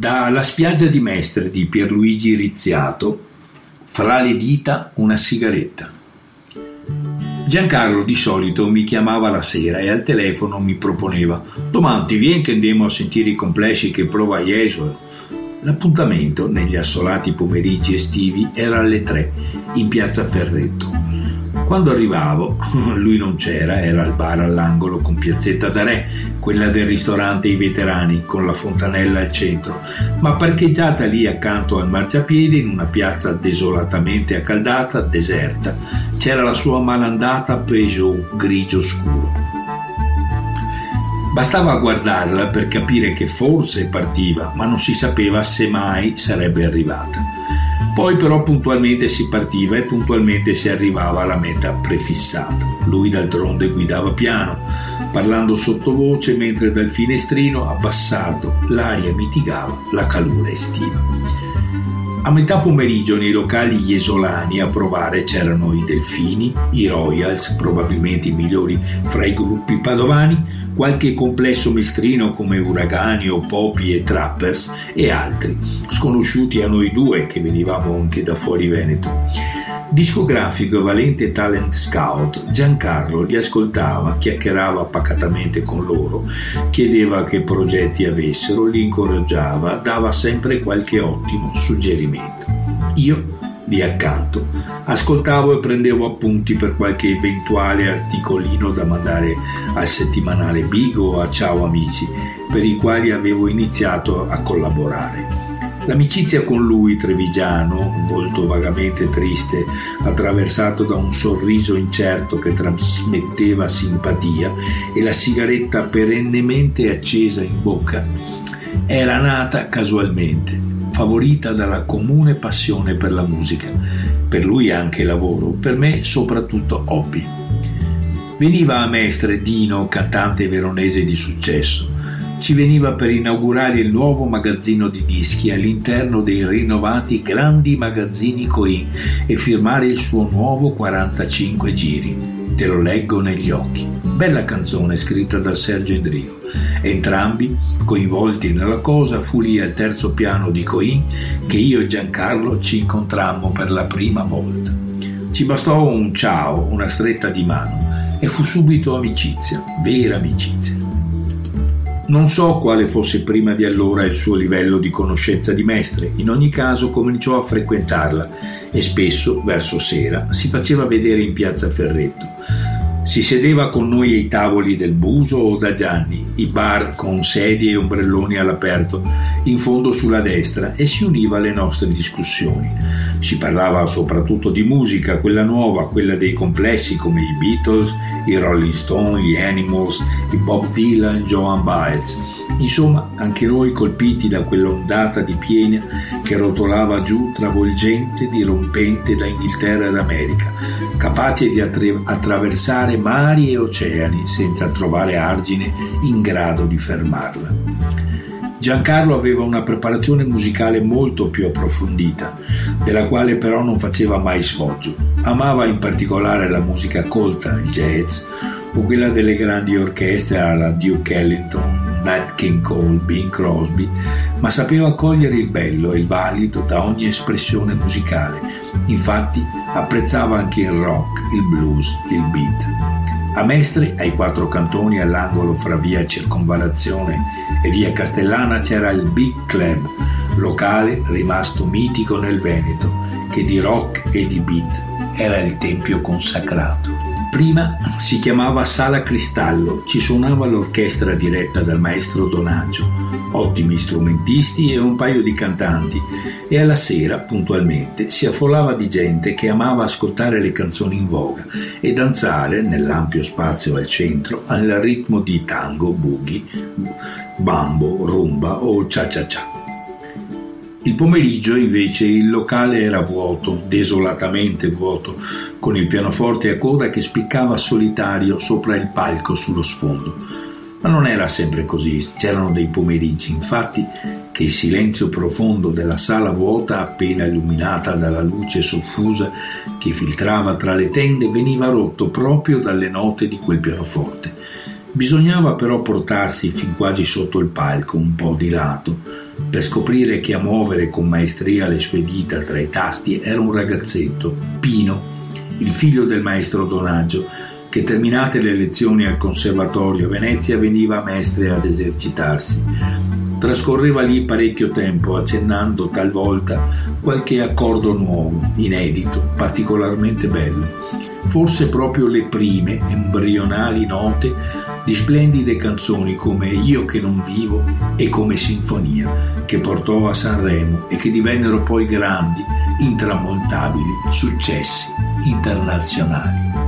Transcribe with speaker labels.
Speaker 1: Da La spiaggia di Mestre di Pierluigi Rizziato, fra le dita una sigaretta. Giancarlo di solito mi chiamava la sera e al telefono mi proponeva «Domani vieni che andiamo a sentire i complessi che prova Jesolo». L'appuntamento negli assolati pomeriggi estivi era alle tre in piazza Ferretto. Quando arrivavo, lui non c'era, era al bar all'angolo con Piazzetta da Re, quella del ristorante I Veterani, con la fontanella al centro, ma parcheggiata lì accanto al marciapiede in una piazza desolatamente accaldata, deserta, c'era la sua malandata Peugeot grigio scuro. Bastava guardarla per capire che forse partiva, ma non si sapeva se mai sarebbe arrivata. Poi però puntualmente si partiva e puntualmente si arrivava alla meta prefissata. Lui d'altronde guidava piano, parlando sottovoce mentre dal finestrino abbassato l'aria mitigava la calura estiva. A metà pomeriggio nei locali iesolani a provare c'erano i Delfini, i Royals, probabilmente i migliori fra i gruppi padovani, qualche complesso mestrino come Uragani o Popi e Trappers e altri, sconosciuti a noi due che venivamo anche da fuori Veneto. Discografico e valente talent scout, Giancarlo li ascoltava, chiacchierava pacatamente con loro, chiedeva che progetti avessero, li incoraggiava, dava sempre qualche ottimo suggerimento. Io lì accanto. Ascoltavo e prendevo appunti per qualche eventuale articolino da mandare al settimanale Bigo o a Ciao Amici, per i quali avevo iniziato a collaborare. L'amicizia con lui, trevigiano, volto vagamente triste, attraversato da un sorriso incerto che trasmetteva simpatia, e la sigaretta perennemente accesa in bocca, era nata casualmente favorita dalla comune passione per la musica. Per lui anche lavoro, per me soprattutto hobby. Veniva a Mestre Dino, cantante veronese di successo. Ci veniva per inaugurare il nuovo magazzino di dischi all'interno dei rinnovati grandi magazzini Coin e firmare il suo nuovo 45 giri. Te lo leggo negli occhi. Bella canzone scritta da Sergio Endrio. Entrambi, coinvolti nella cosa, fu lì al terzo piano di Coin che io e Giancarlo ci incontrammo per la prima volta. Ci bastò un ciao, una stretta di mano e fu subito amicizia, vera amicizia. Non so quale fosse prima di allora il suo livello di conoscenza di Mestre, in ogni caso cominciò a frequentarla e spesso, verso sera, si faceva vedere in piazza Ferretto si sedeva con noi ai tavoli del Buso o da Gianni, i bar con sedie e ombrelloni all'aperto, in fondo sulla destra, e si univa alle nostre discussioni. Si parlava soprattutto di musica, quella nuova, quella dei complessi come i Beatles, i Rolling Stone, gli Animals, i Bob Dylan, Joan Baez. Insomma, anche noi colpiti da quell'ondata di piena che rotolava giù travolgente, dirompente da Inghilterra ed America, capace di attraversare mari e oceani senza trovare argine in grado di fermarla. Giancarlo aveva una preparazione musicale molto più approfondita, della quale però non faceva mai sfoggio. Amava in particolare la musica colta, il jazz, o quella delle grandi orchestre alla Duke Ellington, Nat King Cole, Bing Crosby, ma sapeva cogliere il bello e il valido da ogni espressione musicale. Infatti apprezzava anche il rock, il blues, il beat. A Mestre, ai quattro cantoni all'angolo fra via Circonvalazione e via Castellana c'era il Big Club, locale rimasto mitico nel Veneto, che di rock e di beat era il tempio consacrato. Prima si chiamava Sala Cristallo, ci suonava l'orchestra diretta dal maestro Donaggio, ottimi strumentisti e un paio di cantanti, e alla sera, puntualmente, si affollava di gente che amava ascoltare le canzoni in voga e danzare nell'ampio spazio al centro al ritmo di tango, boogie, bambo, rumba o cha-cha-cha. Il pomeriggio invece il locale era vuoto, desolatamente vuoto, con il pianoforte a coda che spiccava solitario sopra il palco sullo sfondo. Ma non era sempre così, c'erano dei pomeriggi, infatti, che il silenzio profondo della sala vuota, appena illuminata dalla luce soffusa che filtrava tra le tende, veniva rotto proprio dalle note di quel pianoforte. Bisognava però portarsi fin quasi sotto il palco, un po' di lato, per scoprire che a muovere con maestria le sue dita tra i tasti era un ragazzetto, Pino, il figlio del maestro Donaggio, che terminate le lezioni al conservatorio a Venezia veniva a Mestre ad esercitarsi. Trascorreva lì parecchio tempo accennando talvolta qualche accordo nuovo, inedito, particolarmente bello. Forse proprio le prime, embrionali note di splendide canzoni come Io che non vivo e come Sinfonia, che portò a Sanremo e che divennero poi grandi, intramontabili successi internazionali.